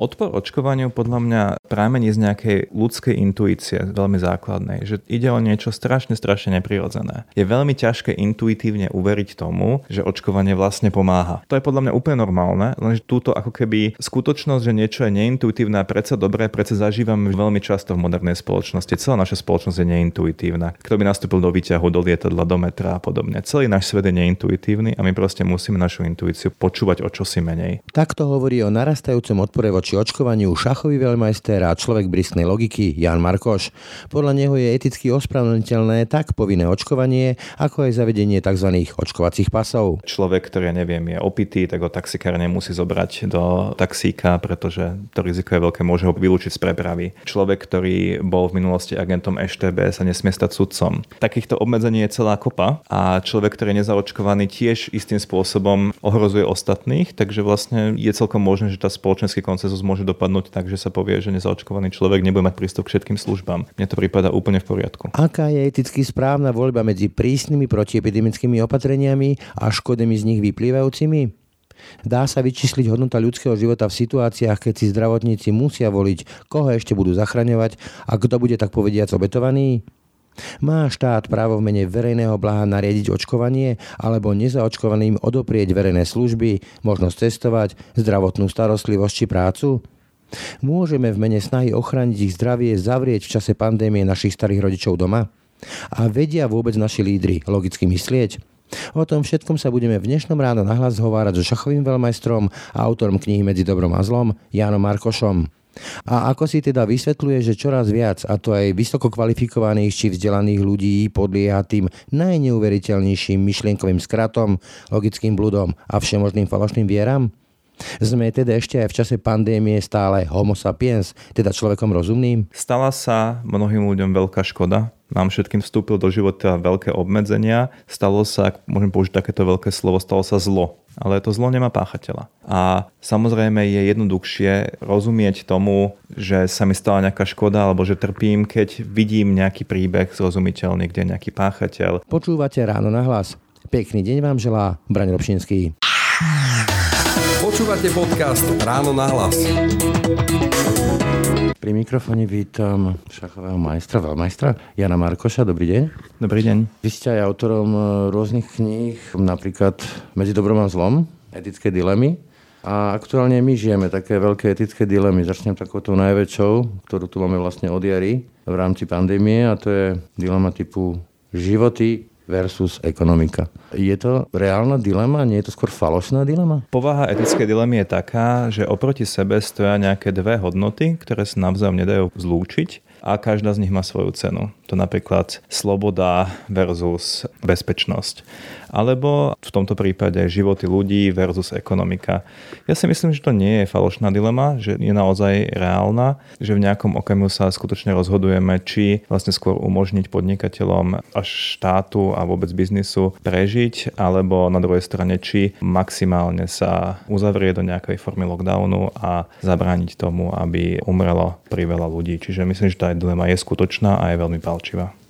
Odpor očkovaniu podľa mňa prámení z nejakej ľudskej intuície, veľmi základnej, že ide o niečo strašne, strašne neprirodzené. Je veľmi ťažké intuitívne uveriť tomu, že očkovanie vlastne pomáha. To je podľa mňa úplne normálne, lenže túto ako keby skutočnosť, že niečo je neintuitívne a predsa dobré, predsa zažívame veľmi často v modernej spoločnosti. Celá naša spoločnosť je neintuitívna. Kto by nastúpil do výťahu, do lietadla, do metra a podobne. Celý náš svet je neintuitívny a my proste musíme našu intuíciu počúvať o čosi menej. Takto hovorí o narastajúcom odpore voči očkovaniu šachový veľmajster a človek brisknej logiky Jan Markoš. Podľa neho je eticky ospravedlniteľné tak povinné očkovanie, ako aj zavedenie tzv. očkovacích pasov. Človek, ktorý, neviem, je opitý, tak ho taxikár nemusí zobrať do taxíka, pretože to riziko je veľké, môže ho vylúčiť z prepravy. Človek, ktorý bol v minulosti agentom EŠTB, sa nesmie stať sudcom. Takýchto obmedzení je celá kopa a človek, ktorý je nezaočkovaný, tiež istým spôsobom ohrozuje ostatných, takže vlastne je celkom možné, že tá spoločenský koncenzus konsenzus môže dopadnúť tak, že sa povie, že nezaočkovaný človek nebude mať prístup k všetkým službám. Mne to prípada úplne v poriadku. Aká je eticky správna voľba medzi prísnymi protiepidemickými opatreniami a škodami z nich vyplývajúcimi? Dá sa vyčísliť hodnota ľudského života v situáciách, keď si zdravotníci musia voliť, koho ešte budú zachraňovať a kto bude tak povediac obetovaný? Má štát právo v mene verejného blaha nariadiť očkovanie alebo nezaočkovaným odoprieť verejné služby, možnosť cestovať, zdravotnú starostlivosť či prácu? Môžeme v mene snahy ochrániť ich zdravie zavrieť v čase pandémie našich starých rodičov doma? A vedia vôbec naši lídry logicky myslieť? O tom všetkom sa budeme v dnešnom ráno nahlas hovárať so šachovým veľmajstrom a autorom knihy Medzi dobrom a zlom, Jánom Markošom. A ako si teda vysvetľuje, že čoraz viac, a to aj vysoko kvalifikovaných či vzdelaných ľudí podlieha tým najneuveriteľnejším myšlienkovým skratom, logickým bludom a všemožným falošným vieram? Sme teda ešte aj v čase pandémie stále homo sapiens, teda človekom rozumným? Stala sa mnohým ľuďom veľká škoda. Nám všetkým vstúpil do života veľké obmedzenia. Stalo sa, ak môžem použiť takéto veľké slovo, stalo sa zlo ale to zlo nemá páchateľa. A samozrejme je jednoduchšie rozumieť tomu, že sa mi stala nejaká škoda alebo že trpím, keď vidím nejaký príbeh zrozumiteľný, kde je nejaký páchateľ. Počúvate ráno na hlas. Pekný deň vám želá Braň Robšinský. Počúvate podcast Ráno na hlas. Pri mikrofóne vítam šachového majstra, veľmajstra Jana Markoša. Dobrý deň. Dobrý deň. Vy ste aj autorom e, rôznych kníh, napríklad Medzi dobrom a zlom, etické dilemy. A aktuálne my žijeme také veľké etické dilemy. Začnem takouto najväčšou, ktorú tu máme vlastne od jary v rámci pandémie a to je dilema typu životy versus ekonomika. Je to reálna dilema? Nie je to skôr falošná dilema? Povaha etickej dilemy je taká, že oproti sebe stoja nejaké dve hodnoty, ktoré sa navzájom nedajú zlúčiť a každá z nich má svoju cenu. To napríklad sloboda versus bezpečnosť. Alebo v tomto prípade životy ľudí versus ekonomika. Ja si myslím, že to nie je falošná dilema, že je naozaj reálna, že v nejakom okamihu sa skutočne rozhodujeme, či vlastne skôr umožniť podnikateľom až štátu a vôbec biznisu prežiť, alebo na druhej strane, či maximálne sa uzavrie do nejakej formy lockdownu a zabrániť tomu, aby umrelo priveľa ľudí. Čiže myslím, že tá dilema je skutočná a je veľmi palčivá.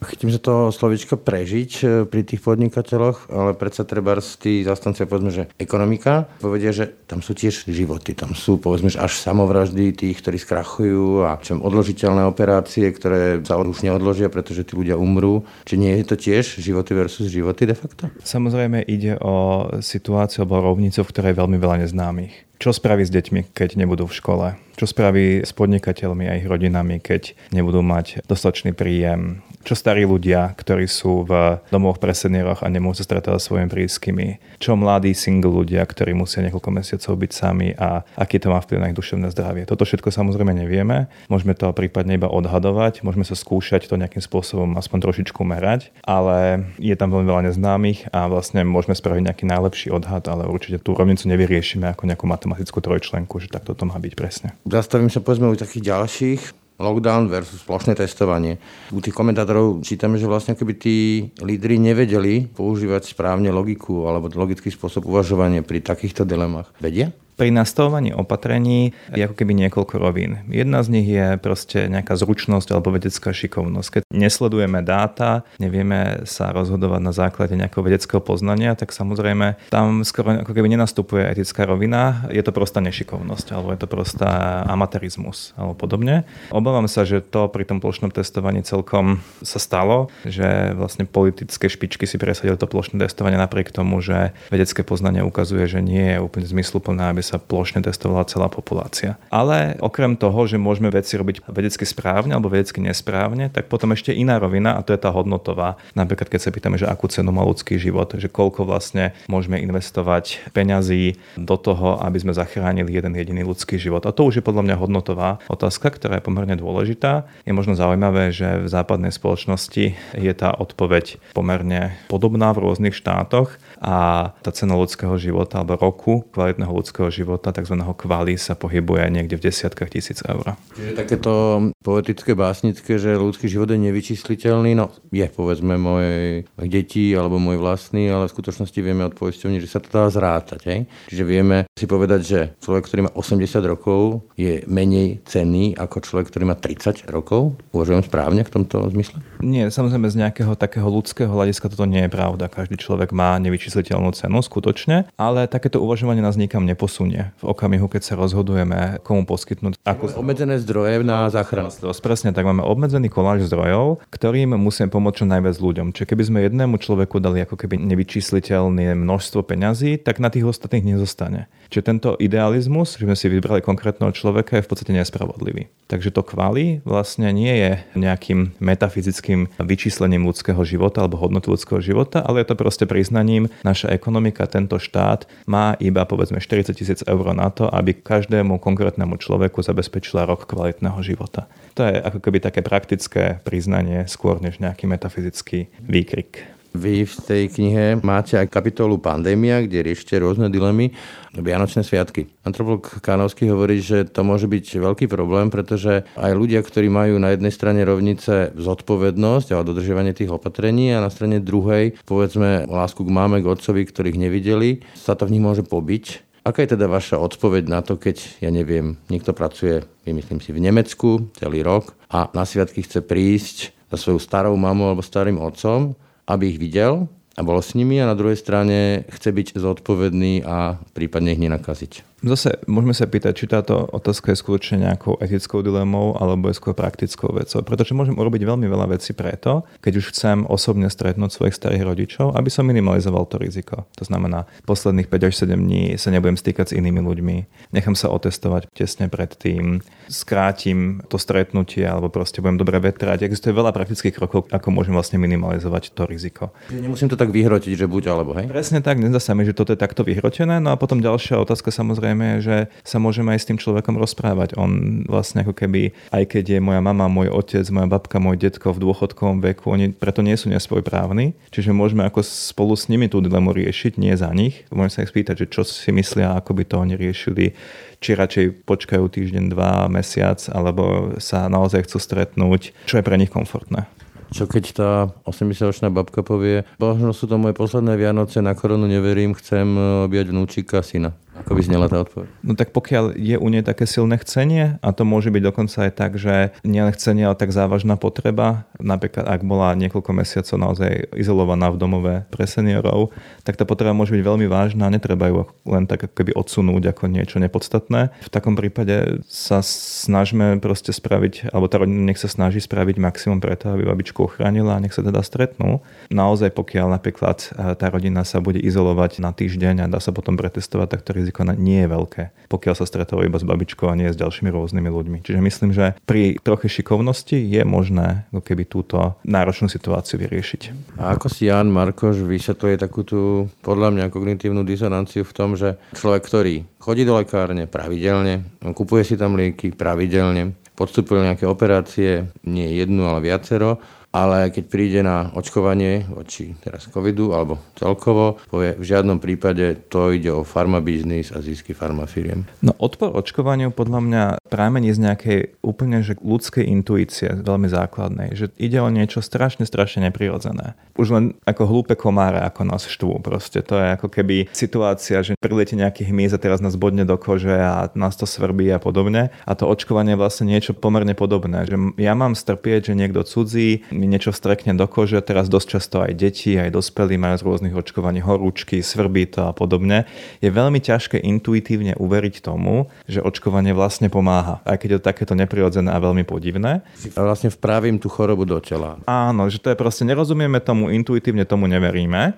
Chytím sa toho slovička prežiť e, pri tých podnikateľoch, ale predsa treba tí zastancia, povedzme, že ekonomika, povedia, že tam sú tiež životy, tam sú, povedzme, že až samovraždy tých, ktorí skrachujú a čo odložiteľné operácie, ktoré sa už neodložia, pretože tí ľudia umrú. Či nie je to tiež životy versus životy de facto? Samozrejme ide o situáciu alebo rovnicu, v ktorej je veľmi veľa neznámych. Čo spraví s deťmi, keď nebudú v škole? Čo spraví s podnikateľmi a ich rodinami, keď nebudú mať dostatočný príjem? Čo starí ľudia, ktorí sú v domoch pre senioroch a nemôžu sa stretávať svojimi blízkymi? Čo mladí single ľudia, ktorí musia niekoľko mesiacov byť sami a aký to má vplyv na ich duševné zdravie? Toto všetko samozrejme nevieme. Môžeme to prípadne iba odhadovať, môžeme sa skúšať to nejakým spôsobom aspoň trošičku merať, ale je tam veľmi veľa neznámych a vlastne môžeme spraviť nejaký najlepší odhad, ale určite tú rovnicu nevyriešime ako nejakú matematickú trojčlenku, že takto to má byť presne. Zastavím sa povedzme u takých ďalších lockdown versus plošné testovanie. U tých komentátorov čítame, že vlastne keby tí lídry nevedeli používať správne logiku alebo logický spôsob uvažovania pri takýchto dilemách. Vedia? Pri nastavovaní opatrení je ako keby niekoľko rovín. Jedna z nich je proste nejaká zručnosť alebo vedecká šikovnosť. Keď nesledujeme dáta, nevieme sa rozhodovať na základe nejakého vedeckého poznania, tak samozrejme tam skoro ako keby nenastupuje etická rovina, je to prostá nešikovnosť alebo je to prostá amatérizmus alebo podobne. Obávam sa, že to pri tom plošnom testovaní celkom sa stalo, že vlastne politické špičky si presadili to plošné testovanie napriek tomu, že vedecké poznanie ukazuje, že nie je úplne zmysluplné, aby sa plošne testovala celá populácia. Ale okrem toho, že môžeme veci robiť vedecky správne alebo vedecky nesprávne, tak potom ešte iná rovina a to je tá hodnotová. Napríklad keď sa pýtame, že akú cenu má ľudský život, že koľko vlastne môžeme investovať peňazí do toho, aby sme zachránili jeden jediný ľudský život. A to už je podľa mňa hodnotová otázka, ktorá je pomerne dôležitá. Je možno zaujímavé, že v západnej spoločnosti je tá odpoveď pomerne podobná v rôznych štátoch a tá cena ľudského života alebo roku kvalitného ľudského života, tzv. kvali, sa pohybuje niekde v desiatkách tisíc eur. Čiže takéto poetické, básnické, že ľudský život je nevyčísliteľný, no je povedzme moje deti alebo môj vlastný, ale v skutočnosti vieme od poisťovní, že sa to dá zrátať. Hej? Čiže vieme si povedať, že človek, ktorý má 80 rokov, je menej cenný ako človek, ktorý má 30 rokov. Uvažujem správne v tomto zmysle? Nie, samozrejme z nejakého takého ľudského hľadiska toto nie je pravda. Každý človek má nevyčísliteľný vyčísliteľnú cenu skutočne, ale takéto uvažovanie nás nikam neposunie v okamihu, keď sa rozhodujeme, komu poskytnúť. Ako... Obmedzené zdroje na záchranu. Presne tak, máme obmedzený koláž zdrojov, ktorým musíme pomôcť čo najviac ľuďom. Čiže keby sme jednému človeku dali ako keby nevyčísliteľné množstvo peňazí, tak na tých ostatných nezostane. Čiže tento idealizmus, že sme si vybrali konkrétneho človeka, je v podstate nespravodlivý. Takže to kvali vlastne nie je nejakým metafyzickým vyčíslením ľudského života alebo hodnotu ľudského života, ale je to proste priznaním, naša ekonomika, tento štát má iba povedzme 40 tisíc eur na to, aby každému konkrétnemu človeku zabezpečila rok kvalitného života. To je ako keby také praktické priznanie skôr než nejaký metafyzický výkrik. Vy v tej knihe máte aj kapitolu Pandémia, kde riešite rôzne dilemy. Vianočné sviatky. Antropolog Kánovský hovorí, že to môže byť veľký problém, pretože aj ľudia, ktorí majú na jednej strane rovnice zodpovednosť a dodržiavanie tých opatrení a na strane druhej, povedzme, lásku k máme, k otcovi, ktorých nevideli, sa to v nich môže pobiť. Aká je teda vaša odpoveď na to, keď, ja neviem, niekto pracuje, vymyslím si, v Nemecku celý rok a na sviatky chce prísť za svojou starou mamou alebo starým otcom aby ich videl a bol s nimi a na druhej strane chce byť zodpovedný a prípadne ich nenakaziť. Zase môžeme sa pýtať, či táto otázka je skutočne nejakou etickou dilemou alebo je skôr praktickou vecou. Pretože môžem urobiť veľmi veľa vecí preto, keď už chcem osobne stretnúť svojich starých rodičov, aby som minimalizoval to riziko. To znamená, posledných 5 až 7 dní sa nebudem stýkať s inými ľuďmi, nechám sa otestovať tesne pred tým, skrátim to stretnutie alebo proste budem dobre vetrať. Existuje veľa praktických krokov, ako môžem vlastne minimalizovať to riziko. Nemusím to tak vyhrotiť, že buď alebo, hej? Presne tak, nezdá sa mi, že toto je takto vyhrotené. No a potom ďalšia otázka samozrejme samozrejme, že sa môžeme aj s tým človekom rozprávať. On vlastne ako keby, aj keď je moja mama, môj otec, moja babka, môj detko v dôchodkovom veku, oni preto nie sú nesvojprávni, čiže môžeme ako spolu s nimi tú dilemu riešiť, nie za nich. Môžeme sa ich spýtať, že čo si myslia, ako by to oni riešili, či radšej počkajú týždeň, dva, mesiac, alebo sa naozaj chcú stretnúť, čo je pre nich komfortné. Čo keď tá 80-ročná babka povie, možno sú to moje posledné Vianoce, na koronu neverím, chcem objať vnúčika syna. Ako by znela tá odpoveď? No tak pokiaľ je u nej také silné chcenie, a to môže byť dokonca aj tak, že nielen chcenie, ale tak závažná potreba, napríklad ak bola niekoľko mesiacov naozaj izolovaná v domove pre seniorov, tak tá potreba môže byť veľmi vážna netreba ju len tak keby odsunúť ako niečo nepodstatné. V takom prípade sa snažme proste spraviť, alebo tá rodina nech sa snaží spraviť maximum preto, aby babičku ochránila a nech sa teda stretnú. Naozaj pokiaľ napríklad eh, tá rodina sa bude izolovať na týždeň a dá sa potom pretestovať, tak to riziko nie je veľké, pokiaľ sa stretáva iba s babičkou a nie s ďalšími rôznymi ľuďmi. Čiže myslím, že pri troche šikovnosti je možné ako keby túto náročnú situáciu vyriešiť. A ako si Jan Markoš vysvetľuje takú tú, podľa mňa, kognitívnu disonanciu v tom, že človek, ktorý chodí do lekárne pravidelne, kupuje si tam lieky pravidelne, podstúpil nejaké operácie, nie jednu, ale viacero, ale keď príde na očkovanie voči teraz covidu alebo celkovo, povie v žiadnom prípade to ide o farmabiznis a zisky farmafiriem. No odpor očkovaniu podľa mňa prámení z nejakej úplne že ľudskej intuície, veľmi základnej, že ide o niečo strašne, strašne neprirodzené. Už len ako hlúpe komáre, ako nás štvú proste. To je ako keby situácia, že prilete nejaký hmyz a teraz nás bodne do kože a nás to svrbí a podobne. A to očkovanie je vlastne niečo pomerne podobné. Že ja mám strpieť, že niekto cudzí mi niečo strekne do kože, teraz dosť často aj deti, aj dospelí majú z rôznych očkovaní horúčky, svrbí to a podobne. Je veľmi ťažké intuitívne uveriť tomu, že očkovanie vlastne pomáha. Aj keď je to takéto neprirodzené a veľmi podivné. Vlastne vpravím tú chorobu do tela. Áno, že to je proste, nerozumieme tomu, intuitívne tomu neveríme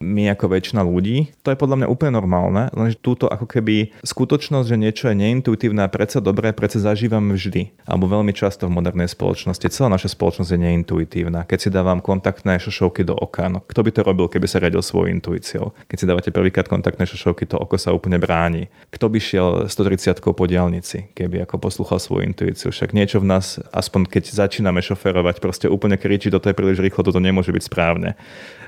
my ako väčšina ľudí. To je podľa mňa úplne normálne, lenže túto ako keby skutočnosť, že niečo je neintuitívne a predsa dobré, predsa zažívame vždy. Alebo veľmi často v modernej spoločnosti. Celá naša spoločnosť je neintuitívna. Keď si dávam kontaktné šošovky do oka, no kto by to robil, keby sa riadil svojou intuíciou? Keď si dávate prvýkrát kontaktné šošovky, to oko sa úplne bráni. Kto by šiel 130 po diálnici, keby ako poslúchal svoju intuíciu? Však niečo v nás, aspoň keď začíname šoferovať, proste úplne kričí, toto je príliš rýchlo, toto nemôže byť správne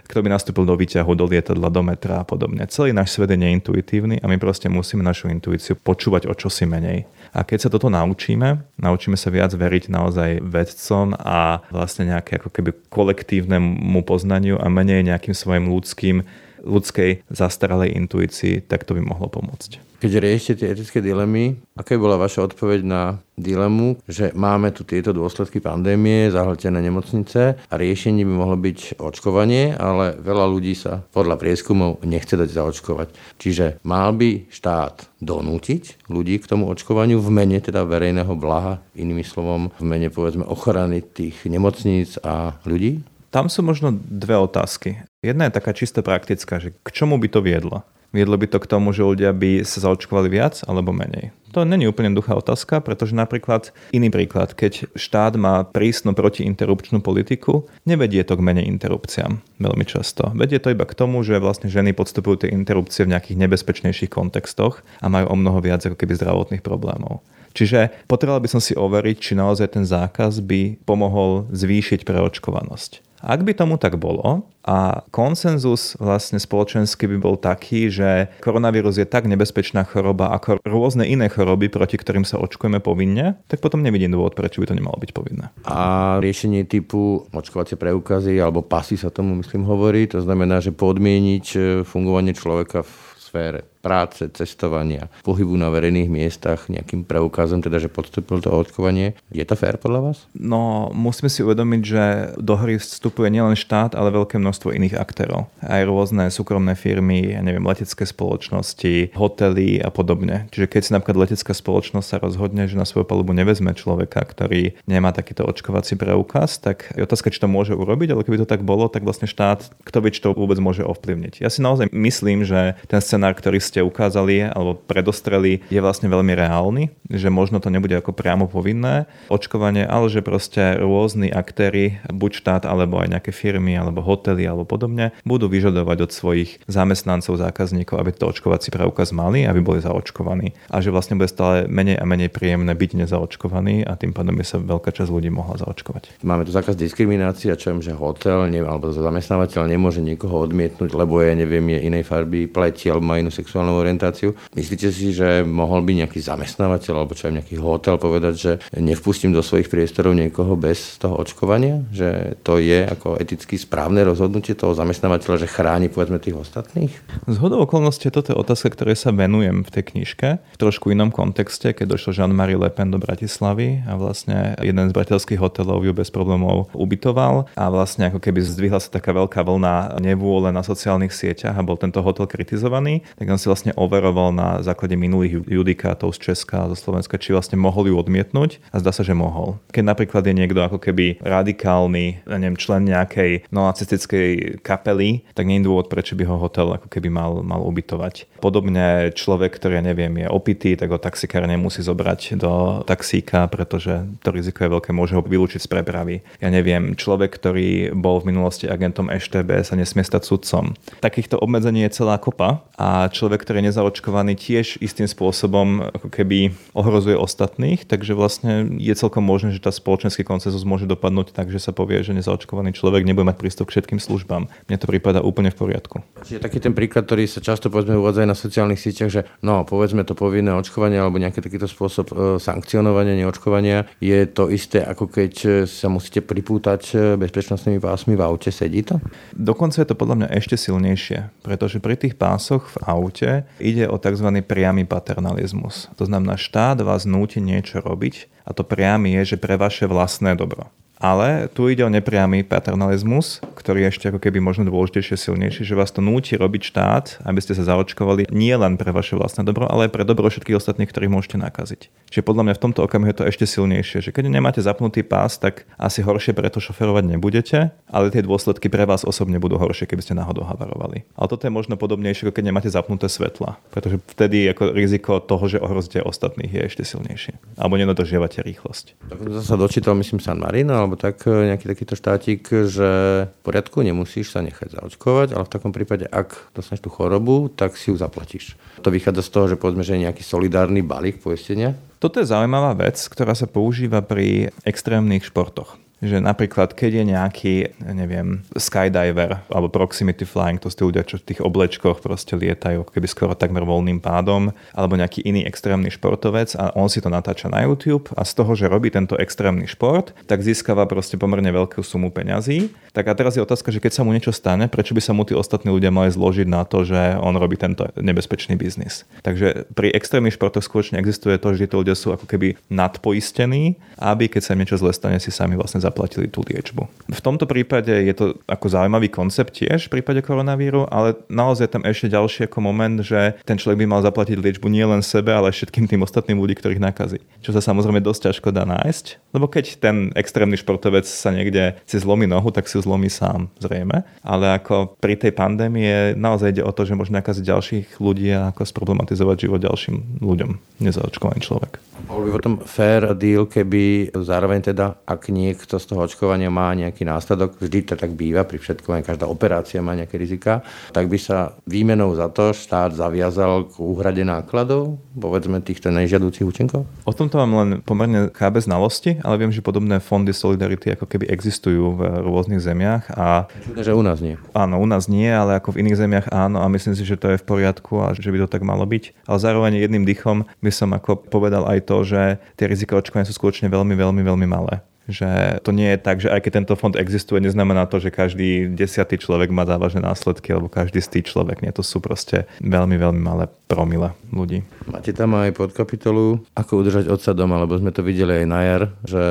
kto by nastúpil do výťahu, do lietadla, do metra a podobne. Celý náš svet je neintuitívny a my proste musíme našu intuíciu počúvať o čosi menej. A keď sa toto naučíme, naučíme sa viac veriť naozaj vedcom a vlastne nejaké ako keby kolektívnemu poznaniu a menej nejakým svojim ľudským ľudskej zastaralej intuícii, tak to by mohlo pomôcť. Keď riešite tie etické dilemy, aká bola vaša odpoveď na dilemu, že máme tu tieto dôsledky pandémie, zahltené nemocnice a riešenie by mohlo byť očkovanie, ale veľa ľudí sa podľa prieskumov nechce dať zaočkovať. Čiže mal by štát donútiť ľudí k tomu očkovaniu v mene teda verejného blaha, inými slovom v mene povedzme ochrany tých nemocníc a ľudí? Tam sú možno dve otázky. Jedna je taká čisto praktická, že k čomu by to viedlo? Viedlo by to k tomu, že ľudia by sa zaočkovali viac alebo menej? To není úplne duchá otázka, pretože napríklad, iný príklad, keď štát má prísnu protiinterrupčnú politiku, nevedie to k menej interrupciám veľmi často. Vedie to iba k tomu, že vlastne ženy podstupujú tie interrupcie v nejakých nebezpečnejších kontextoch a majú o mnoho viac ako keby zdravotných problémov. Čiže potreboval by som si overiť, či naozaj ten zákaz by pomohol zvýšiť preočkovanosť. Ak by tomu tak bolo a konsenzus vlastne spoločenský by bol taký, že koronavírus je tak nebezpečná choroba ako rôzne iné choroby, proti ktorým sa očkujeme povinne, tak potom nevidím dôvod, prečo by to nemalo byť povinné. A riešenie typu očkovacie preukazy alebo pasy sa tomu myslím hovorí, to znamená, že podmieniť fungovanie človeka v sfére práce, cestovania, pohybu na verejných miestach nejakým preukazom, teda že podstúpil to očkovanie. Je to fér podľa vás? No, musíme si uvedomiť, že do hry vstupuje nielen štát, ale veľké množstvo iných aktérov. Aj rôzne súkromné firmy, ja neviem, letecké spoločnosti, hotely a podobne. Čiže keď si napríklad letecká spoločnosť sa rozhodne, že na svoju palubu nevezme človeka, ktorý nemá takýto očkovací preukaz, tak je otázka, či to môže urobiť, ale keby to tak bolo, tak vlastne štát, kto by to vôbec môže ovplyvniť. Ja si naozaj myslím, že ten scenár, ktorý ste ste ukázali alebo predostreli, je vlastne veľmi reálny, že možno to nebude ako priamo povinné očkovanie, ale že proste rôzni aktéry, buď štát alebo aj nejaké firmy alebo hotely alebo podobne, budú vyžadovať od svojich zamestnancov, zákazníkov, aby to očkovací preukaz mali, aby boli zaočkovaní. A že vlastne bude stále menej a menej príjemné byť nezaočkovaný a tým pádom by sa veľká časť ľudí mohla zaočkovať. Máme tu zákaz diskriminácie, čo viem, že hotel ne, alebo zamestnávateľ nemôže niekoho odmietnúť, lebo je, neviem, je inej farby pleti alebo má inú sexuálnu sexuálnu orientáciu. Myslíte si, že mohol by nejaký zamestnávateľ alebo čo aj nejaký hotel povedať, že nevpustím do svojich priestorov niekoho bez toho očkovania? Že to je ako eticky správne rozhodnutie toho zamestnávateľa, že chráni povedzme tých ostatných? Z hodou okolností toto je otázka, ktorej sa venujem v tej knižke v trošku inom kontexte, keď došlo Jean-Marie Le Pen do Bratislavy a vlastne jeden z bratislavských hotelov ju bez problémov ubytoval a vlastne ako keby zdvihla sa taká veľká vlna nevôle na sociálnych sieťach a bol tento hotel kritizovaný, tak on si vlastne overoval na základe minulých judikátov z Česka a zo Slovenska, či vlastne mohol ju odmietnúť a zdá sa, že mohol. Keď napríklad je niekto ako keby radikálny, ja neviem, člen nejakej nacistickej kapely, tak nie je dôvod, prečo by ho hotel ako keby mal, mal ubytovať. Podobne človek, ktorý, ja neviem, je opitý, tak ho taxikár nemusí zobrať do taxíka, pretože to riziko je veľké, môže ho vylúčiť z prepravy. Ja neviem, človek, ktorý bol v minulosti agentom EŠTB, sa nesmie stať sudcom. Takýchto obmedzení je celá kopa a človek človek, ktorý je nezaočkovaný, tiež istým spôsobom ako keby ohrozuje ostatných, takže vlastne je celkom možné, že tá spoločenský koncenzus môže dopadnúť tak, že sa povie, že nezaočkovaný človek nebude mať prístup k všetkým službám. Mne to prípada úplne v poriadku. Čiže taký ten príklad, ktorý sa často povedzme uvádza na sociálnych sieťach, že no povedzme to povinné očkovanie alebo nejaký takýto spôsob e, sankcionovania neočkovania je to isté, ako keď e, sa musíte pripútať e, bezpečnostnými pásmi v aute. Sedí to? Dokonca je to podľa mňa ešte silnejšie, pretože pri tých pásoch v aute ide o tzv. priamy paternalizmus. To znamená, štát vás núti niečo robiť a to priamy je, že pre vaše vlastné dobro. Ale tu ide o nepriamy paternalizmus, ktorý je ešte ako keby možno dôležitejšie, silnejší, že vás to núti robiť štát, aby ste sa zaočkovali nie len pre vaše vlastné dobro, ale aj pre dobro všetkých ostatných, ktorých môžete nakaziť. Čiže podľa mňa v tomto okamihu je to ešte silnejšie, že keď nemáte zapnutý pás, tak asi horšie preto šoferovať nebudete, ale tie dôsledky pre vás osobne budú horšie, keby ste náhodou havarovali. Ale toto je možno podobnejšie, ako keď nemáte zapnuté svetla, pretože vtedy ako riziko toho, že ohrozíte ostatných, je ešte silnejšie. Alebo nedodržiavate rýchlosť. Tak to sa dočítal, myslím, San Marino, alebo tak e, nejaký takýto štátik, že v poriadku nemusíš sa nechať zaočkovať, ale v takom prípade, ak dostaneš tú chorobu, tak si ju zaplatíš. To vychádza z toho, že povedzme, že je nejaký solidárny balík poistenia. Toto je zaujímavá vec, ktorá sa používa pri extrémnych športoch že napríklad keď je nejaký, neviem, skydiver alebo proximity flying, to sú ľudia, čo v tých oblečkoch proste lietajú keby skoro takmer voľným pádom, alebo nejaký iný extrémny športovec a on si to natáča na YouTube a z toho, že robí tento extrémny šport, tak získava proste pomerne veľkú sumu peňazí. Tak a teraz je otázka, že keď sa mu niečo stane, prečo by sa mu tí ostatní ľudia mali zložiť na to, že on robí tento nebezpečný biznis. Takže pri extrémnych športoch skutočne existuje to, že tí ľudia sú ako keby nadpoistení, aby keď sa im niečo zle stane, si sami vlastne zaplatili tú liečbu. V tomto prípade je to ako zaujímavý koncept tiež v prípade koronavíru, ale naozaj tam ešte ďalší ako moment, že ten človek by mal zaplatiť liečbu nie len sebe, ale všetkým tým ostatným ľudí, ktorých nakazí. Čo sa samozrejme dosť ťažko dá nájsť, lebo keď ten extrémny športovec sa niekde si zlomí nohu, tak si zlomí sám, zrejme. Ale ako pri tej pandémie naozaj ide o to, že môže nakaziť ďalších ľudí a ako sproblematizovať život ďalším ľuďom, nezaočkovaný človek. Bol by potom fair deal, keby zároveň teda, ak niekto z toho očkovania má nejaký následok, vždy to tak býva pri všetkom, každá operácia má nejaké rizika, tak by sa výmenou za to štát zaviazal k úhrade nákladov, povedzme týchto nežiadúcich účinkov? O tomto mám len pomerne chábe znalosti, ale viem, že podobné fondy Solidarity ako keby existujú v rôznych zemiach. A... Čudne, že u nás nie. Áno, u nás nie, ale ako v iných zemiach áno a myslím si, že to je v poriadku a že by to tak malo byť. Ale zároveň jedným dýchom by som ako povedal aj to, že tie rizika očkovania sú skutočne veľmi, veľmi, veľmi malé že to nie je tak, že aj keď tento fond existuje, neznamená to, že každý desiatý človek má závažné následky, alebo každý stý človek. Nie, to sú proste veľmi, veľmi malé promile ľudí. Máte tam aj podkapitolu, ako udržať otca doma, lebo sme to videli aj na jar, že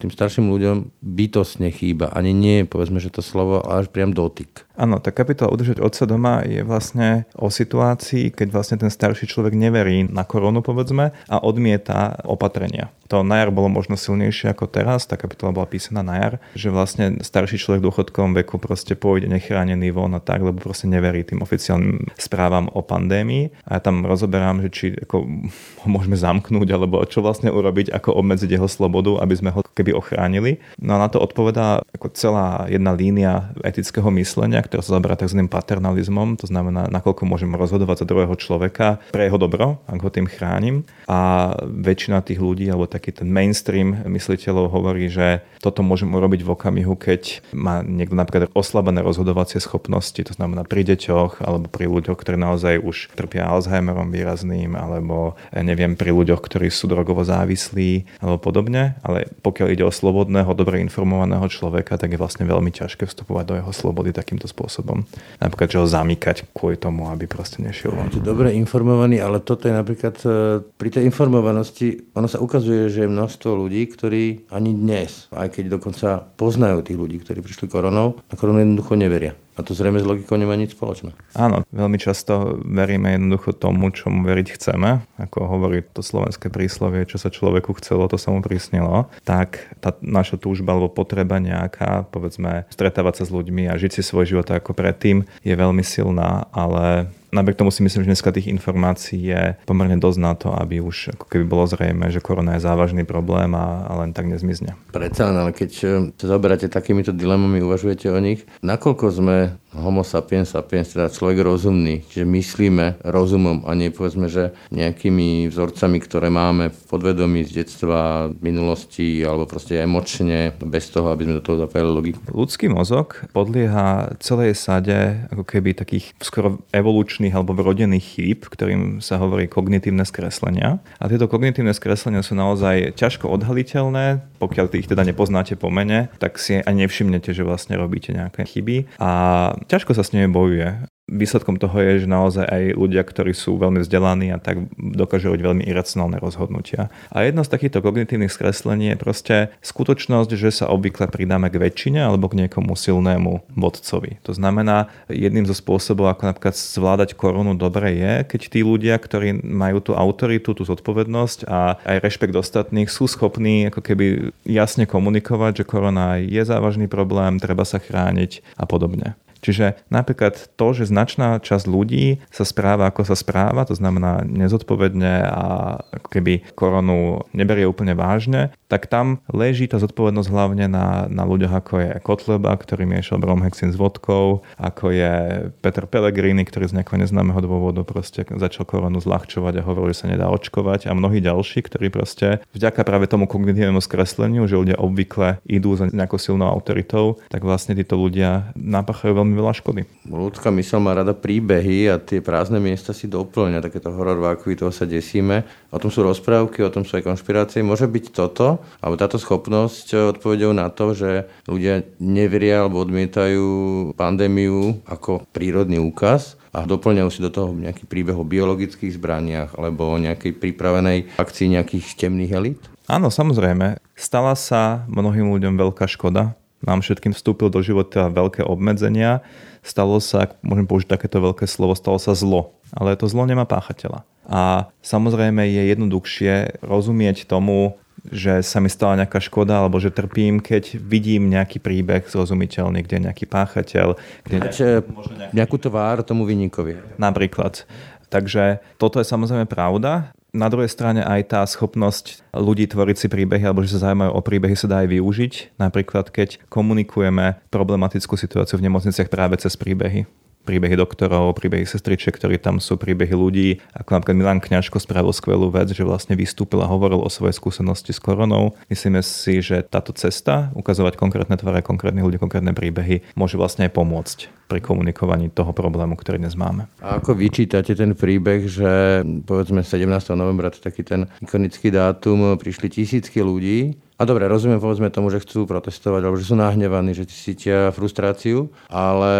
tým starším ľuďom bytosne chýba. Ani nie, povedzme, že to slovo, ale až priam dotyk. Áno, tá kapitola Udržať otca doma je vlastne o situácii, keď vlastne ten starší človek neverí na koronu, povedzme, a odmieta opatrenia. To na jar bolo možno silnejšie ako teraz, tá kapitola bola písaná na jar, že vlastne starší človek v dôchodkovom veku proste pôjde nechránený von a tak, lebo proste neverí tým oficiálnym správam o pandémii. A ja tam rozoberám, že či ako ho môžeme zamknúť, alebo čo vlastne urobiť, ako obmedziť jeho slobodu, aby sme ho keby ochránili. No a na to odpovedá ako celá jedna línia etického myslenia, ktorá sa zaberá tzv. paternalizmom, to znamená, nakoľko môžem rozhodovať za druhého človeka pre jeho dobro, ak ho tým chránim. A väčšina tých ľudí, alebo taký ten mainstream mysliteľov hovorí, že toto môžem urobiť v okamihu, keď má niekto napríklad oslabené rozhodovacie schopnosti, to znamená pri deťoch alebo pri ľuďoch, ktorí naozaj už trpia Alzheimerom výrazným, alebo neviem, pri ľuďoch, ktorí sú drogovo závislí alebo podobne. Ale pokiaľ ide o slobodného, dobre informovaného človeka, tak je vlastne veľmi ťažké vstupovať do jeho slobody takýmto spôsobom. Napríklad, že ho zamykať kvôli tomu, aby proste nešiel von. Dobre informovaný, ale toto je napríklad e, pri tej informovanosti, ono sa ukazuje, že je množstvo ľudí, ktorí ani dnes, aj keď dokonca poznajú tých ľudí, ktorí prišli koronou, na koronu jednoducho neveria. A to zrejme s logikou nemá nič spoločné. Áno, veľmi často veríme jednoducho tomu, čomu veriť chceme. Ako hovorí to slovenské príslovie, čo sa človeku chcelo, to sa mu prísnilo. Tak tá naša túžba alebo potreba nejaká, povedzme, stretávať sa s ľuďmi a žiť si svoj život ako predtým je veľmi silná, ale Napriek tomu si myslím, že dneska tých informácií je pomerne dosť na to, aby už ako keby bolo zrejme, že korona je závažný problém a, a len tak nezmizne. Predsa ale keď e, sa zaoberáte takýmito dilemami, uvažujete o nich, nakoľko sme homo sapiens sapiens, teda človek rozumný, že myslíme rozumom a nie povedzme, že nejakými vzorcami, ktoré máme v podvedomí z detstva, minulosti alebo proste emočne, bez toho, aby sme do toho zapojili logiku. Ľudský mozog podlieha celej sade ako keby takých skoro evolučných alebo vrodených chýb, ktorým sa hovorí kognitívne skreslenia. A tieto kognitívne skreslenia sú naozaj ťažko odhaliteľné, pokiaľ ich teda nepoznáte po mene, tak si ani nevšimnete, že vlastne robíte nejaké chyby. A ťažko sa s nimi bojuje. Výsledkom toho je, že naozaj aj ľudia, ktorí sú veľmi vzdelaní a tak dokážu robiť veľmi iracionálne rozhodnutia. A jedno z takýchto kognitívnych skreslení je proste skutočnosť, že sa obvykle pridáme k väčšine alebo k niekomu silnému vodcovi. To znamená, jedným zo spôsobov, ako napríklad zvládať korunu dobre je, keď tí ľudia, ktorí majú tú autoritu, tú zodpovednosť a aj rešpekt ostatných, sú schopní ako keby jasne komunikovať, že korona je závažný problém, treba sa chrániť a podobne. Čiže napríklad to, že značná časť ľudí sa správa ako sa správa, to znamená nezodpovedne a keby koronu neberie úplne vážne, tak tam leží tá zodpovednosť hlavne na, na ľuďoch ako je Kotleba, ktorý miešal bromhexin s vodkou, ako je Peter Pellegrini, ktorý z nejakého neznámeho dôvodu proste začal koronu zľahčovať a hovoril, že sa nedá očkovať a mnohí ďalší, ktorí proste vďaka práve tomu kognitívnemu skresleniu, že ľudia obvykle idú za nejakou silnou autoritou, tak vlastne títo ľudia napáchajú veľmi veľmi veľa škody. Ľudská mysl má rada príbehy a tie prázdne miesta si doplňa, takéto horor vákuy, toho sa desíme. O tom sú rozprávky, o tom sú aj konšpirácie. Môže byť toto, alebo táto schopnosť odpovedou na to, že ľudia neveria alebo odmietajú pandémiu ako prírodný úkaz, a doplňajú si do toho nejaký príbeh o biologických zbraniach alebo o nejakej pripravenej akcii nejakých temných elít? Áno, samozrejme. Stala sa mnohým ľuďom veľká škoda nám všetkým vstúpil do života veľké obmedzenia, stalo sa, ak môžem použiť takéto veľké slovo, stalo sa zlo. Ale to zlo nemá páchateľa. A samozrejme je jednoduchšie rozumieť tomu, že sa mi stala nejaká škoda alebo že trpím, keď vidím nejaký príbeh zrozumiteľný, kde je nejaký páchateľ. Kde nejaký, nejaký... nejakú tvár tomu vyníkovi. Napríklad. Takže toto je samozrejme pravda na druhej strane aj tá schopnosť ľudí tvoriť si príbehy alebo že sa zaujímajú o príbehy sa dá aj využiť. Napríklad keď komunikujeme problematickú situáciu v nemocniciach práve cez príbehy príbehy doktorov, príbehy sestričiek, ktorí tam sú, príbehy ľudí. Ako napríklad Milan Kňažko spravil skvelú vec, že vlastne vystúpil a hovoril o svojej skúsenosti s koronou. Myslíme si, že táto cesta, ukazovať konkrétne tvare konkrétnych ľudí, konkrétne príbehy, môže vlastne aj pomôcť pri komunikovaní toho problému, ktorý dnes máme. A ako vyčítate ten príbeh, že povedzme 17. novembra, to taký ten ikonický dátum, prišli tisícky ľudí, a dobre, rozumiem povedzme tomu, že chcú protestovať, alebo že sú nahnevaní, že cítia frustráciu, ale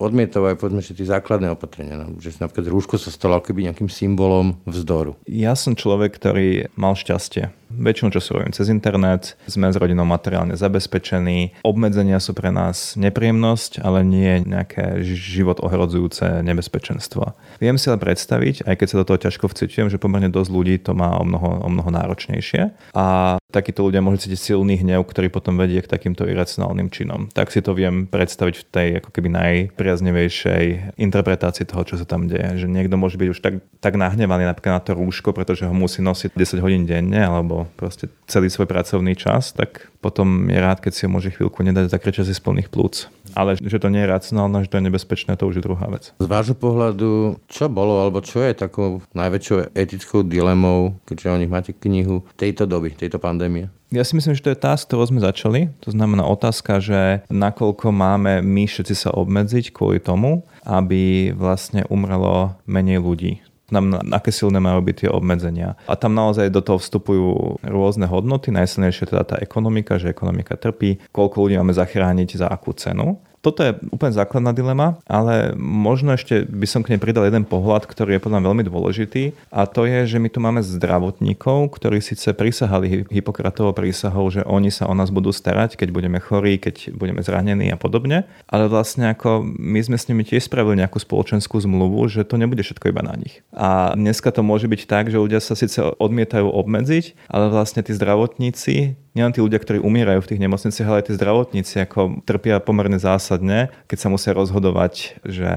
odmietajú aj povedzme, že tie základné opatrenia. No, že napríklad rúško sa stalo akoby nejakým symbolom vzdoru. Ja som človek, ktorý mal šťastie Väčšinu času robím cez internet, sme s rodinou materiálne zabezpečení. Obmedzenia sú pre nás nepríjemnosť, ale nie nejaké život ohrodzujúce nebezpečenstvo. Viem si ale predstaviť, aj keď sa do toho ťažko vciťujem, že pomerne dosť ľudí to má o mnoho, o mnoho náročnejšie. A takíto ľudia môžu cítiť silný hnev, ktorý potom vedie k takýmto iracionálnym činom. Tak si to viem predstaviť v tej ako keby najpriaznevejšej interpretácii toho, čo sa tam deje. Že niekto môže byť už tak, tak nahnevaný napríklad na to rúško, pretože ho musí nosiť 10 hodín denne, alebo proste celý svoj pracovný čas, tak potom je rád, keď si ho môže chvíľku nedať zakričať si z plných plúc. Ale že to nie je racionálne, že to je nebezpečné, to už je druhá vec. Z vášho pohľadu, čo bolo, alebo čo je takou najväčšou etickou dilemou, keďže o nich máte knihu, tejto doby, tejto pandémie? Ja si myslím, že to je tá, s ktorou sme začali. To znamená otázka, že nakoľko máme my všetci sa obmedziť kvôli tomu, aby vlastne umrelo menej ľudí nám, aké silné majú byť tie obmedzenia. A tam naozaj do toho vstupujú rôzne hodnoty, najsilnejšie teda tá ekonomika, že ekonomika trpí, koľko ľudí máme zachrániť za akú cenu toto je úplne základná dilema, ale možno ešte by som k nej pridal jeden pohľad, ktorý je podľa mňa veľmi dôležitý a to je, že my tu máme zdravotníkov, ktorí síce prisahali Hipokratovou prísahou, že oni sa o nás budú starať, keď budeme chorí, keď budeme zranení a podobne, ale vlastne ako my sme s nimi tiež spravili nejakú spoločenskú zmluvu, že to nebude všetko iba na nich. A dneska to môže byť tak, že ľudia sa síce odmietajú obmedziť, ale vlastne tí zdravotníci nielen tí ľudia, ktorí umierajú v tých nemocniciach, ale aj tí zdravotníci ako trpia pomerne zásadne, keď sa musia rozhodovať, že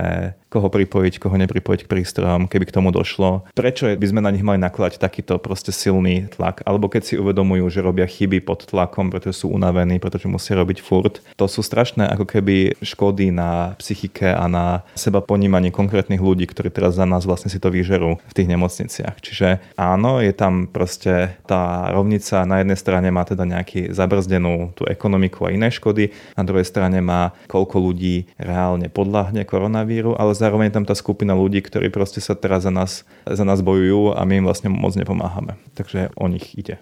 koho pripojiť, koho nepripojiť k prístrojom, keby k tomu došlo. Prečo by sme na nich mali nakladať takýto proste silný tlak? Alebo keď si uvedomujú, že robia chyby pod tlakom, pretože sú unavení, pretože musia robiť furt. To sú strašné ako keby škody na psychike a na seba ponímanie konkrétnych ľudí, ktorí teraz za nás vlastne si to vyžerú v tých nemocniciach. Čiže áno, je tam proste tá rovnica na jednej strane má teda nejaký zabrzdenú tú ekonomiku a iné škody, na druhej strane má koľko ľudí reálne podľahne koronavíru, ale zároveň je tam tá skupina ľudí, ktorí proste sa teraz za nás, za nás bojujú a my im vlastne moc nepomáhame. Takže o nich ide.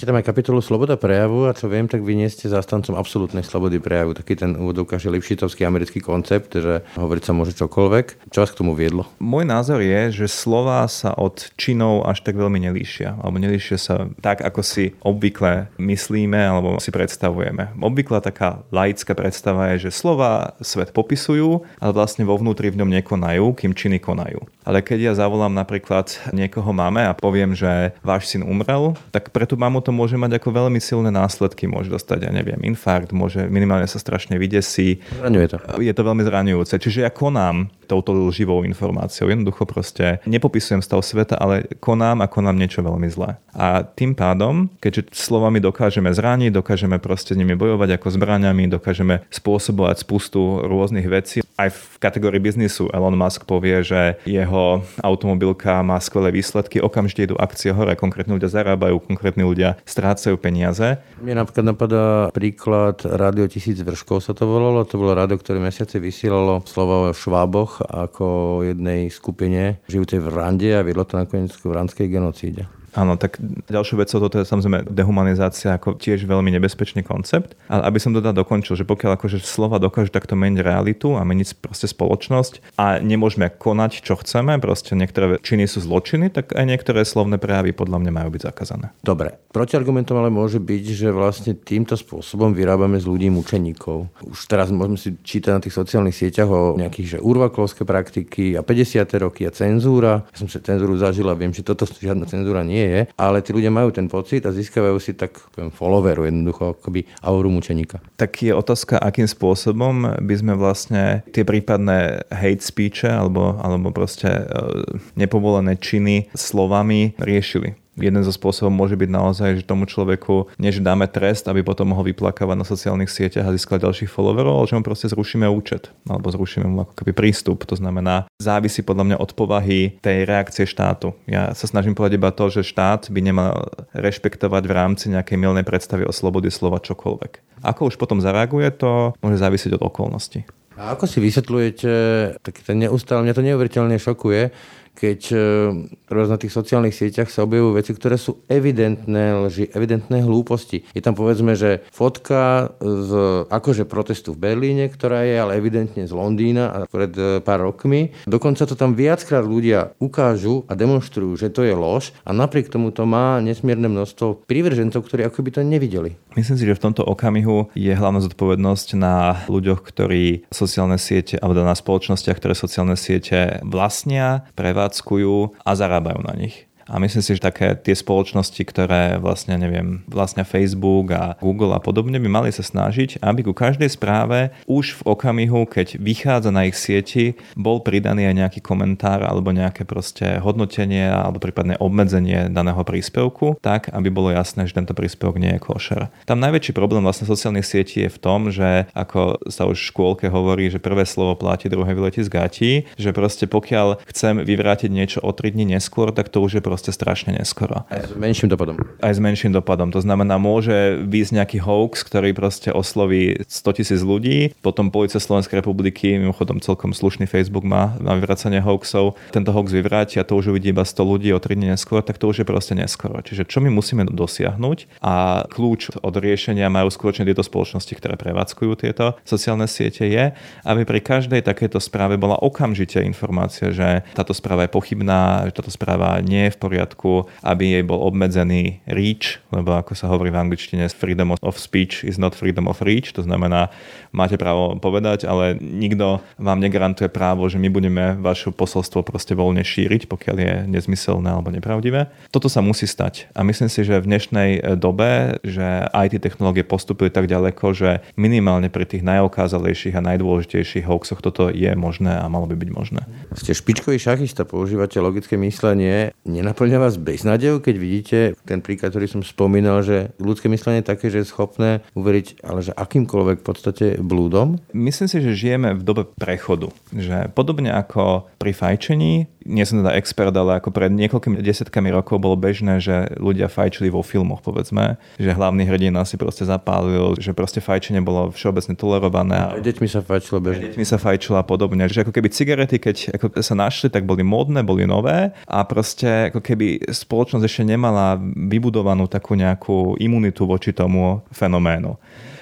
Máte tam aj kapitolu Sloboda prejavu a čo viem, tak vy nie ste zastancom absolútnej slobody prejavu. Taký ten úvodovka, že Lipšitovský americký koncept, že hovoriť sa môže čokoľvek. Čo vás k tomu viedlo? Môj názor je, že slova sa od činov až tak veľmi nelíšia. Alebo nelíšia sa tak, ako si obvykle myslíme alebo si predstavujeme. Obvykle taká laická predstava je, že slova svet popisujú, ale vlastne vo vnútri v ňom nekonajú, kým činy konajú. Ale keď ja zavolám napríklad niekoho máme a poviem, že váš syn umrel, tak pre tú mamu to môže mať ako veľmi silné následky. Môže dostať, ja neviem, infarkt, môže minimálne sa strašne vydesí. Zraňuje to. Je to veľmi zraňujúce. Čiže ja konám touto živou informáciou. Jednoducho proste nepopisujem stav sveta, ale konám a konám niečo veľmi zlé. A tým pádom, keďže slovami dokážeme zraniť, dokážeme proste s nimi bojovať ako zbraniami, dokážeme spôsobovať spustu rôznych vecí. Aj v kategórii biznisu Elon Musk povie, že jeho automobilka má skvelé výsledky, okamžite idú akcie hore, konkrétni ľudia zarábajú, konkrétni ľudia strácajú peniaze. Mne napríklad napadá príklad Rádio tisíc vrškov sa to volalo. To bolo rádio, ktoré mesiace vysielalo slova o šváboch ako jednej skupine žijúcej v Rande a viedlo to nakoniec k randskej genocíde. Áno, tak ďalšou vecou toto je samozrejme dehumanizácia ako tiež veľmi nebezpečný koncept. Ale aby som to teda dokončil, že pokiaľ akože slova dokážu takto meniť realitu a meniť proste spoločnosť a nemôžeme konať, čo chceme, proste niektoré činy sú zločiny, tak aj niektoré slovné prejavy podľa mňa majú byť zakázané. Dobre. Protiargumentom ale môže byť, že vlastne týmto spôsobom vyrábame z ľudí mučeníkov. Už teraz môžeme si čítať na tých sociálnych sieťach o nejakých že urvakovské praktiky a 50. roky a cenzúra. Ja som sa cenzúru zažil a viem, že toto žiadna cenzúra nie nie je, ale tí ľudia majú ten pocit a získavajú si tak poviem, followeru, jednoducho akoby auru mučeníka. Tak je otázka, akým spôsobom by sme vlastne tie prípadné hate speeche alebo, alebo proste e, nepovolené činy slovami riešili jeden zo spôsobov môže byť naozaj, že tomu človeku, než dáme trest, aby potom mohol vyplakávať na sociálnych sieťach a získať ďalších followerov, ale že mu proste zrušíme účet alebo zrušíme mu ako keby prístup. To znamená, závisí podľa mňa od povahy tej reakcie štátu. Ja sa snažím povedať iba to, že štát by nemal rešpektovať v rámci nejakej milnej predstavy o slobody slova čokoľvek. Ako už potom zareaguje, to môže závisieť od okolností. A ako si vysvetľujete, taký ten neustále, mňa to neuveriteľne šokuje, keď e, na tých sociálnych sieťach sa objavujú veci, ktoré sú evidentné lži, evidentné hlúposti. Je tam povedzme, že fotka z akože protestu v Berlíne, ktorá je ale evidentne z Londýna a pred e, pár rokmi. Dokonca to tam viackrát ľudia ukážu a demonstrujú, že to je lož a napriek tomu to má nesmierne množstvo prívržencov, ktorí ako by to nevideli. Myslím si, že v tomto okamihu je hlavná zodpovednosť na ľuďoch, ktorí sociálne siete, alebo na spoločnostiach, ktoré sociálne siete vlastnia, pre prevádzkujú a zarábajú na nich. A myslím si, že také tie spoločnosti, ktoré vlastne, neviem, vlastne Facebook a Google a podobne by mali sa snažiť, aby ku každej správe už v okamihu, keď vychádza na ich sieti, bol pridaný aj nejaký komentár alebo nejaké proste hodnotenie alebo prípadne obmedzenie daného príspevku, tak, aby bolo jasné, že tento príspevok nie je košer. Tam najväčší problém vlastne sociálnych sietí je v tom, že ako sa už v škôlke hovorí, že prvé slovo platí, druhé vyletí z gatí, že proste pokiaľ chcem vyvrátiť niečo o 3 dní neskôr, tak to už je proste proste strašne neskoro. Aj s menším dopadom. Aj s menším dopadom. To znamená, môže výjsť nejaký hoax, ktorý proste osloví 100 tisíc ľudí, potom Policia Slovenskej republiky, mimochodom celkom slušný Facebook má na vyvracanie hoaxov, tento hoax vyvráti a to už uvidí iba 100 ľudí o 3 dní neskôr, tak to už je proste neskoro. Čiže čo my musíme dosiahnuť a kľúč od riešenia majú skutočne tieto spoločnosti, ktoré prevádzkujú tieto sociálne siete je, aby pri každej takejto správe bola okamžite informácia, že táto správa je pochybná, že táto správa nie je v poriadku, aby jej bol obmedzený reach, lebo ako sa hovorí v angličtine, freedom of speech is not freedom of reach, to znamená, máte právo povedať, ale nikto vám negarantuje právo, že my budeme vaše posolstvo proste voľne šíriť, pokiaľ je nezmyselné alebo nepravdivé. Toto sa musí stať. A myslím si, že v dnešnej dobe, že IT technológie postupili tak ďaleko, že minimálne pri tých najokázalejších a najdôležitejších hoaxoch toto je možné a malo by byť možné. Ste špičkový šachista, používate logické myslenie. Nenaplňa vás beznádejou, keď vidíte ten príklad, ktorý som spomínal, že ľudské myslenie je také, že je schopné uveriť, ale že akýmkoľvek v podstate blúdom? Myslím si, že žijeme v dobe prechodu. Že podobne ako pri fajčení, nie som teda expert, ale ako pred niekoľkými desiatkami rokov bolo bežné, že ľudia fajčili vo filmoch, povedzme, že hlavný hrdina si proste zapálil, že proste fajčenie bolo všeobecne tolerované. A deťmi sa fajčilo bežne. Deťmi sa fajčilo a podobne. Že ako keby cigarety, keď ako sa našli, tak boli módne, boli nové a proste ako keby spoločnosť ešte nemala vybudovanú takú nejakú imunitu voči tomu fenoménu.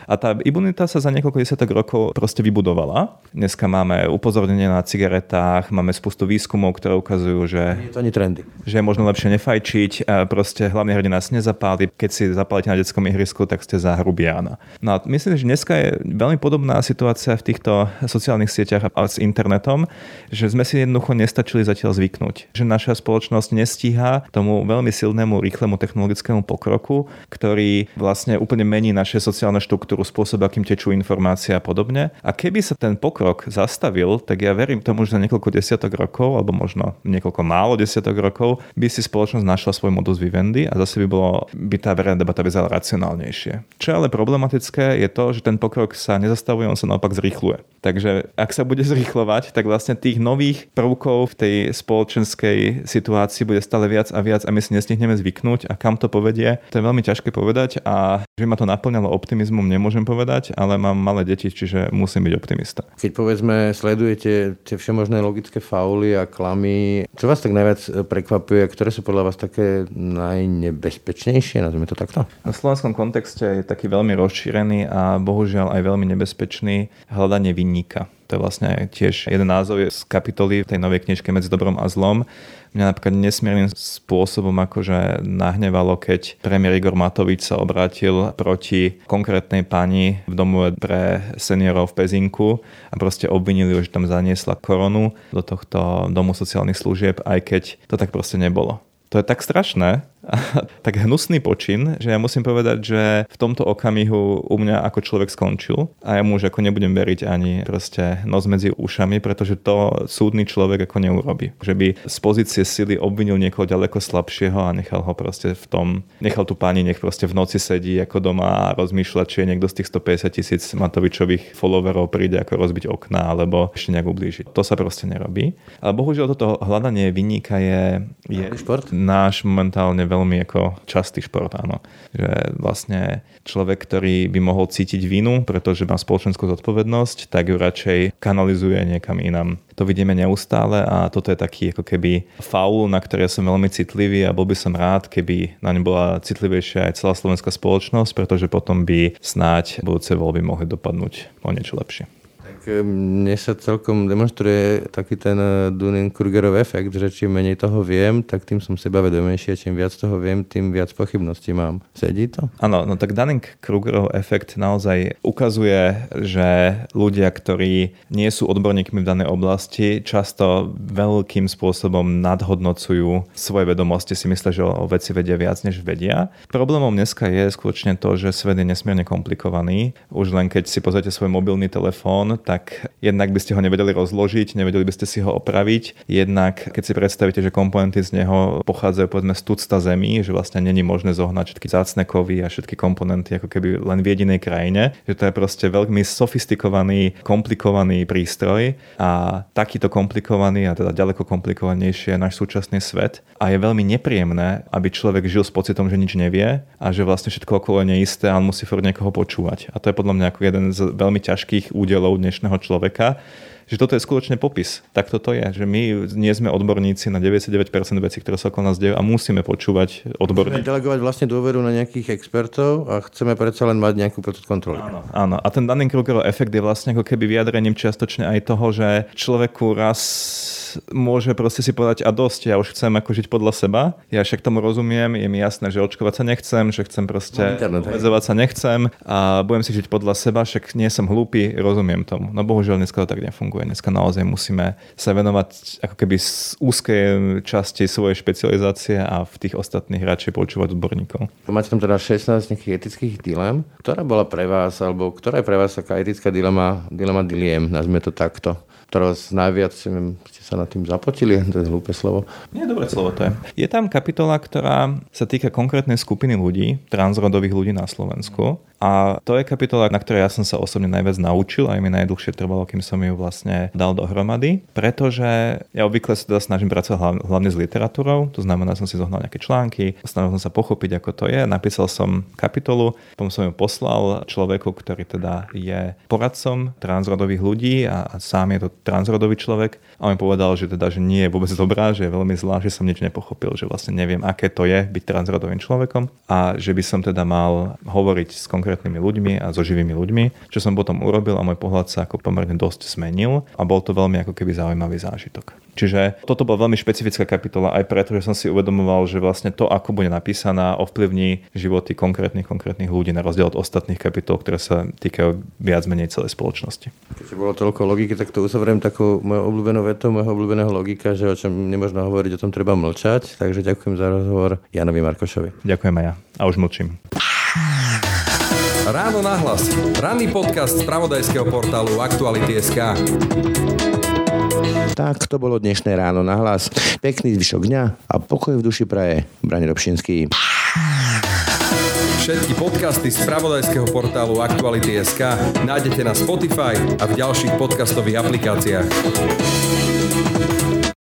A tá imunita sa za niekoľko desiatok rokov proste vybudovala. Dneska máme upozornenie na cigaretách, máme spustu výskumov, ktoré ukazujú, že, je to ani trendy. že je možno lepšie nefajčiť. Proste hlavne hrdina nás nezapáli. Keď si zapálite na detskom ihrisku, tak ste za hrubiana. No a myslím, že dneska je veľmi podobná situácia v týchto sociálnych sieťach a s internetom, že sme si jednoducho nestačili zatiaľ zvyknúť. Že naša spoločnosť nestíha tomu veľmi silnému, rýchlemu technologickému pokroku, ktorý vlastne úplne mení naše sociálne štruktúry štruktúru, spôsob, akým tečú informácie a podobne. A keby sa ten pokrok zastavil, tak ja verím tomu, že za niekoľko desiatok rokov, alebo možno niekoľko málo desiatok rokov, by si spoločnosť našla svoj modus vivendi a zase by, bolo, by tá verejná debata vyzerala racionálnejšie. Čo je ale problematické je to, že ten pokrok sa nezastavuje, on sa naopak zrýchluje. Takže ak sa bude zrýchlovať, tak vlastne tých nových prvkov v tej spoločenskej situácii bude stále viac a viac a my si nesnihneme zvyknúť a kam to povedie, to je veľmi ťažké povedať a že ma to naplňalo optimizmom, nemôžem nemôžem povedať, ale mám malé deti, čiže musím byť optimista. Keď povedzme sledujete tie všemožné logické fauly a klamy, čo vás tak najviac prekvapuje, ktoré sú podľa vás také najnebezpečnejšie, nazvime to takto? Na slovenskom kontexte je taký veľmi rozšírený a bohužiaľ aj veľmi nebezpečný hľadanie vinníka. To je vlastne tiež jeden názov z kapitoly v tej novej knižke Medzi dobrom a zlom. Mňa napríklad nesmiernym spôsobom akože nahnevalo, keď premiér Igor Matovič sa obrátil proti konkrétnej pani v domu pre seniorov v Pezinku a proste obvinili ju, že tam zaniesla koronu do tohto domu sociálnych služieb, aj keď to tak proste nebolo. To je tak strašné, tak hnusný počin, že ja musím povedať, že v tomto okamihu u mňa ako človek skončil a ja mu už ako nebudem veriť ani proste nos medzi ušami, pretože to súdny človek ako neurobi. Že by z pozície sily obvinil niekoho ďaleko slabšieho a nechal ho proste v tom, nechal tu pani nech proste v noci sedí ako doma a rozmýšľa, či je niekto z tých 150 tisíc Matovičových followerov príde ako rozbiť okna alebo ešte nejak ublížiť. To sa proste nerobí. Ale bohužiaľ toto hľadanie vyníka je, je náš momentálne veľmi ako častý šport, áno. Že vlastne človek, ktorý by mohol cítiť vinu, pretože má spoločenskú zodpovednosť, tak ju radšej kanalizuje niekam inam. To vidíme neustále a toto je taký ako keby faul, na ktorý som veľmi citlivý a bol by som rád, keby na ňu bola citlivejšia aj celá slovenská spoločnosť, pretože potom by snáď budúce voľby mohli dopadnúť o niečo lepšie mne sa celkom demonstruje taký ten eh, Dunning-Krugerov efekt, že čím menej toho viem, tak tým som sebavedomejší a čím viac toho viem, tým viac pochybností mám. Sedí to? Áno, no tak Dunning-Krugerov efekt naozaj ukazuje, že ľudia, ktorí nie sú odborníkmi v danej oblasti, často veľkým spôsobom nadhodnocujú svoje vedomosti, si myslia, že o veci vedia viac, než vedia. Problémom dneska je skutočne to, že svet je nesmierne komplikovaný. Už len keď si pozrite svoj mobilný telefón, tak tak jednak by ste ho nevedeli rozložiť, nevedeli by ste si ho opraviť. Jednak, keď si predstavíte, že komponenty z neho pochádzajú povedzme z tucta zemí, že vlastne není možné zohnať všetky zácne kovy a všetky komponenty ako keby len v jedinej krajine, že to je proste veľmi sofistikovaný, komplikovaný prístroj a takýto komplikovaný a teda ďaleko komplikovanejší je náš súčasný svet a je veľmi nepríjemné, aby človek žil s pocitom, že nič nevie a že vlastne všetko okolo je neisté a on musí furt niekoho počúvať. A to je podľa mňa ako jeden z veľmi ťažkých údelov dnešného dnešného človeka, že toto je skutočne popis. Tak toto je, že my nie sme odborníci na 99% vecí, ktoré sa okolo nás dejú a musíme počúvať odborníkov. Musíme delegovať vlastne dôveru na nejakých expertov a chceme predsa len mať nejakú pod kontrolu. Áno, áno. A ten Dunning-Krugerov efekt je vlastne ako keby vyjadrením čiastočne aj toho, že človeku raz môže proste si povedať a dosť, ja už chcem ako žiť podľa seba, ja však tomu rozumiem, je mi jasné, že očkovať sa nechcem, že chcem proste no, obmedzovať sa nechcem a budem si žiť podľa seba, však nie som hlúpy, rozumiem tomu. No bohužiaľ dneska to tak nefunguje. Dneska naozaj musíme sa venovať ako keby z úzkej časti svojej špecializácie a v tých ostatných radšej počúvať odborníkov. Máte tam teda 16 nejakých etických dilem. Ktorá bola pre vás, alebo ktorá je pre vás taká etická dilema, dilema diliem, nazvime to takto? Vás najviac ste sa nad tým zapotili, to je hlúpe slovo. Nie, dobré slovo to je. Je tam kapitola, ktorá sa týka konkrétnej skupiny ľudí, transrodových ľudí na Slovensku a to je kapitola, na ktorej ja som sa osobne najviac naučil a mi najdlhšie trvalo, kým som ju vlastne dal dohromady, pretože ja obvykle sa teda snažím pracovať hlavne s literatúrou, to znamená, som si zohnal nejaké články, snažil som sa pochopiť, ako to je, napísal som kapitolu, potom som ju poslal človeku, ktorý teda je poradcom transrodových ľudí a, a sám je to transrodový človek a on mi povedal, že teda, že nie je vôbec dobrá, že je veľmi zlá, že som nič nepochopil, že vlastne neviem, aké to je byť transrodovým človekom a že by som teda mal hovoriť s konkrétnym konkrétnymi ľuďmi a so živými ľuďmi, čo som potom urobil a môj pohľad sa ako pomerne dosť zmenil a bol to veľmi ako keby zaujímavý zážitok. Čiže toto bola veľmi špecifická kapitola aj preto, že som si uvedomoval, že vlastne to, ako bude napísaná, ovplyvní životy konkrétnych konkrétnych ľudí na rozdiel od ostatných kapitol, ktoré sa týkajú viac menej celej spoločnosti. Keď bolo toľko logiky, tak to uzavriem takú moju obľúbenú vetu, môjho obľúbeného logika, že o čom nemôžno hovoriť, o tom treba mlčať. Takže ďakujem za rozhovor Janovi Markošovi. Ďakujem aj ja. A už mlčím. Ráno nahlas. Ranný podcast z pravodajského portálu Aktuality.sk. Tak to bolo dnešné ráno na hlas. Pekný zvyšok dňa a pokoj v duši praje. Brani Robšinský. Všetky podcasty z pravodajského portálu Aktuality.sk nájdete na Spotify a v ďalších podcastových aplikáciách.